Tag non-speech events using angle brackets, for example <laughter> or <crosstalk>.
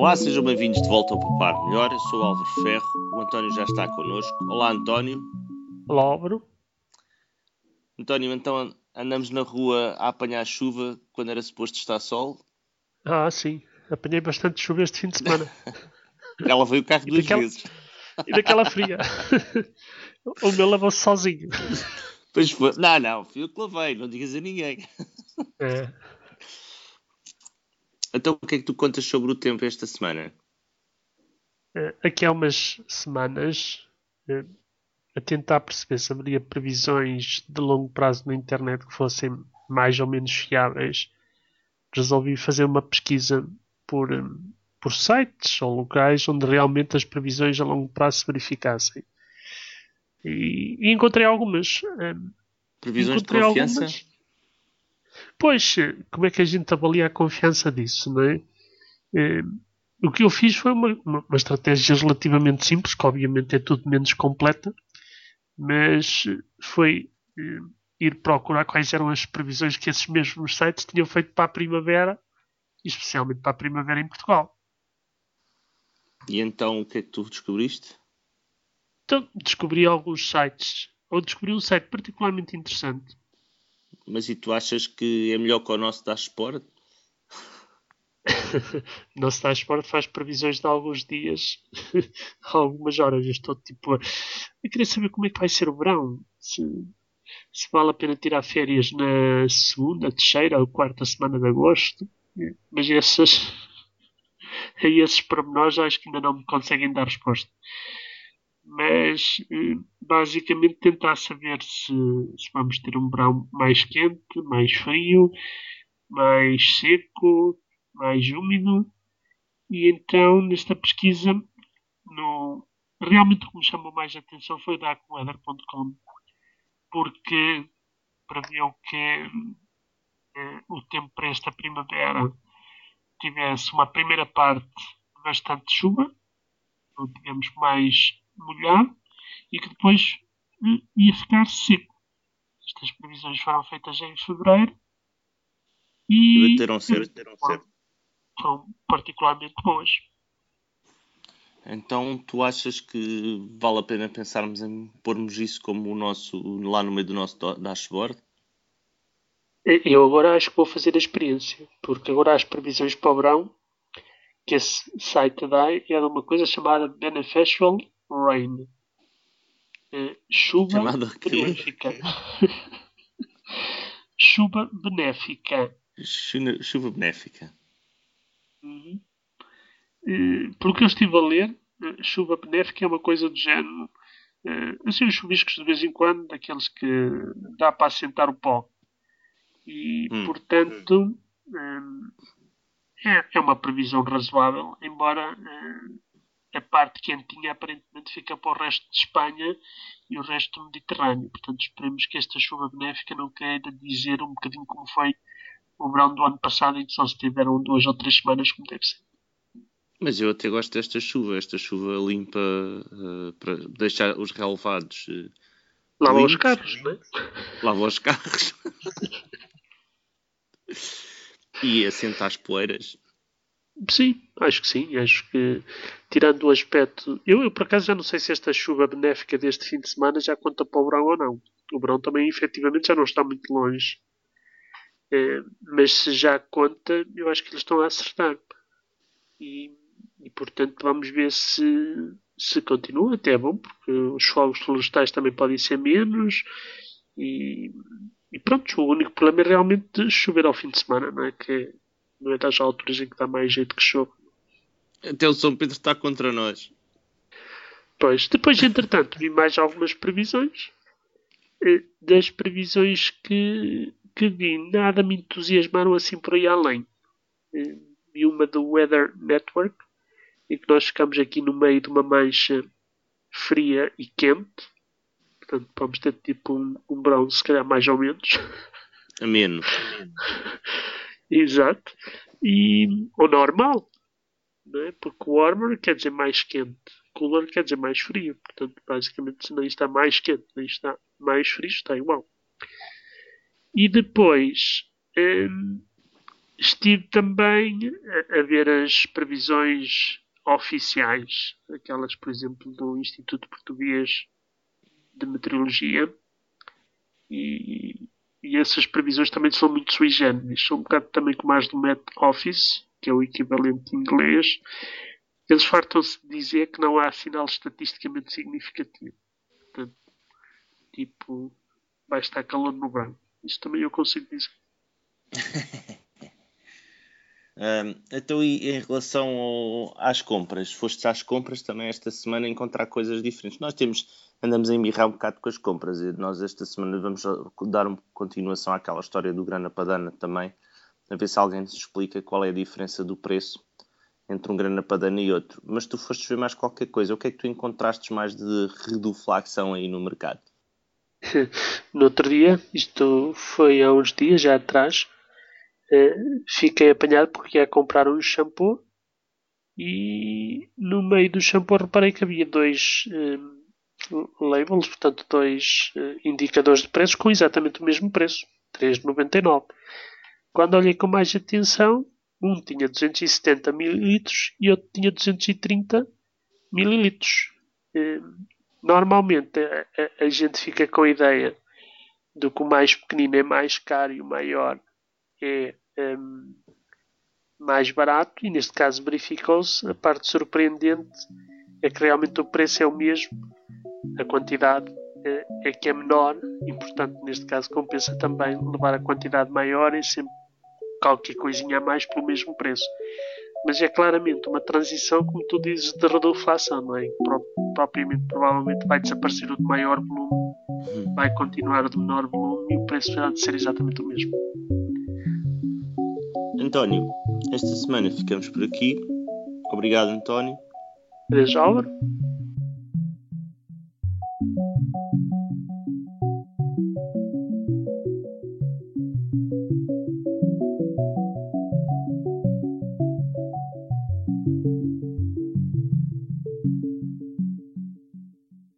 Olá, sejam bem-vindos de volta ao Poupar Melhor. Eu sou o Álvaro Ferro, o António já está connosco. Olá, António. Olá, Álvaro. António, então andamos na rua a apanhar chuva quando era suposto estar sol? Ah, sim. Apanhei bastante chuva este fim de semana. <laughs> Ela veio o carro duas daquela... vezes. E daquela fria. <laughs> o meu lavou-se sozinho. Pois foi. Não, não, fui eu que lavei, não digas a ninguém. É. Então o que é que tu contas sobre o tempo esta semana? É, Aqui há umas semanas, é, a tentar perceber se haveria previsões de longo prazo na internet que fossem mais ou menos fiáveis, resolvi fazer uma pesquisa por, hum, por sites ou locais onde realmente as previsões a longo prazo se verificassem. E, e encontrei algumas. Previsões de encontrei confiança? algumas. Pois, eh, como é que a gente avalia a confiança disso, não é? Eh, o que eu fiz foi uma, uma, uma estratégia relativamente simples, que obviamente é tudo menos completa, mas foi eh, ir procurar quais eram as previsões que esses mesmos sites tinham feito para a primavera, especialmente para a primavera em Portugal. E então o que é que tu descobriste? Então descobri alguns sites, ou descobri um site particularmente interessante, Mas e tu achas que é melhor que o nosso da Sport? <laughs> Não está Sport faz previsões de alguns dias, <laughs> algumas horas. Eu estou tipo eu queria saber como é que vai ser o verão. Se, se vale a pena tirar férias na segunda, terceira ou quarta semana de agosto. Mas essas, <laughs> a esses pormenores acho que ainda não me conseguem dar resposta. Mas eh, basicamente tentar saber se, se vamos ter um verão mais quente, mais frio, mais seco, mais úmido. E então, nesta pesquisa, no, realmente o que me chamou mais a atenção foi da AccuWeather.com, porque previu que eh, o tempo para esta primavera tivesse uma primeira parte bastante chuva, ou digamos mais molhado, e que depois eh, ia ficar seco. Estas previsões foram feitas em fevereiro E e bateram certo, bateram certo. foram particularmente boas. Então tu achas que vale a pena pensarmos em pormos isso como o nosso, lá no meio do nosso dashboard? Eu agora acho que vou fazer a experiência, porque agora as previsões para o verão que esse site dá é de uma coisa chamada Beneficial Rain. É, chuva Chamada o quê? benéfica. <laughs> chuva benéfica. Chuva, benéfica. Uhum. Eh, Pelo que eu estive a ler, eh, chuva benéfica é uma coisa do género. eh, Assim, os chuviscos de vez em quando, daqueles que dá para assentar o pó. E, Hum. portanto, é, é uma previsão razoável, embora a parte quentinha aparentemente fica para o resto de Espanha e o resto do Mediterrâneo. Portanto, esperemos que esta chuva benéfica não queira dizer um bocadinho como foi o verão do ano passado, em que só se tiveram duas ou três semanas, como deve ser. Mas eu até gosto desta chuva, esta chuva limpa eh, para deixar os relevados eh, Lava os carros, não é? lava os carros <laughs> e assentar as poeiras. Sim, acho que sim. Acho que, tirando o aspecto. Eu, eu, por acaso, já não sei se esta chuva benéfica deste fim de semana já conta para o verão ou não. O verão também, efetivamente, já não está muito longe. Eh, mas se já conta, eu acho que eles estão a acertar. E, e, portanto, vamos ver se, se continua. Até é bom, porque os fogos florestais também podem ser menos. E, e pronto, o único problema é realmente chover ao fim de semana, não é? Que não é das alturas em que dá mais jeito que chove. Até o São Pedro está contra nós. Pois, depois, entretanto, vi mais algumas previsões. Eh, Das previsões que, que vi, nada me entusiasmaram assim por aí além. Eh, Vi uma do Weather Network, em que nós ficamos aqui no meio de uma mancha fria e quente. Portanto, vamos ter tipo um, um verão, se calhar mais ou menos. A menos. <laughs> Exato. E o normal, não é? Porque warmer quer dizer mais quente, cooler quer dizer mais frio. Portanto, basicamente, se nem está mais quente nem está mais frio, está igual. E depois, hum, estive também a, a ver as previsões oficiais, aquelas, por exemplo, do Instituto Português de Meteorologia, e, e essas previsões também são muito sui generis, são um bocado também como as do Met Office, que é o equivalente inglês. Eles fartam-se de dizer que não há sinal estatisticamente significativo. Portanto, tipo, vai estar calor no branco. Isso também eu consigo dizer. <laughs> Um, então, e em relação ao, às compras, foste às compras também esta semana encontrar coisas diferentes. Nós temos, andamos a embirrar um bocado com as compras e nós esta semana vamos dar uma continuação àquela história do grana padana também, a ver se alguém nos explica qual é a diferença do preço entre um grana padana e outro. Mas tu foste ver mais qualquer coisa, o que é que tu encontraste mais de reduflação aí no mercado? <laughs> No outro dia, isto foi há uns dias já atrás, eh, fiquei apanhado porque ia comprar um shampoo e no meio do shampoo reparei que havia dois uh, labels, portanto dois uh, indicadores de preços com exatamente o mesmo preço, 3,99. Quando olhei com mais atenção, um tinha 270 ml e outro tinha 230 ml. Uh, normalmente a, a, a, gente fica com a ideia do que o mais pequenino é mais caro e o maior é um, mais barato e neste caso verificou-se a parte surpreendente é que realmente o preço é o mesmo a quantidade é, é que é menor e portanto neste caso compensa também levar a quantidade maior e sempre qualquer coisinha a mais pelo mesmo preço mas é claramente uma transição como tu dizes de reduflação não é? propriamente provavelmente vai desaparecer o de maior volume uhum. vai continuar o de menor volume e o preço vai ser exatamente o mesmo António, esta semana ficamos por aqui. Obrigado, António. Adeus, Álvaro. Thank you.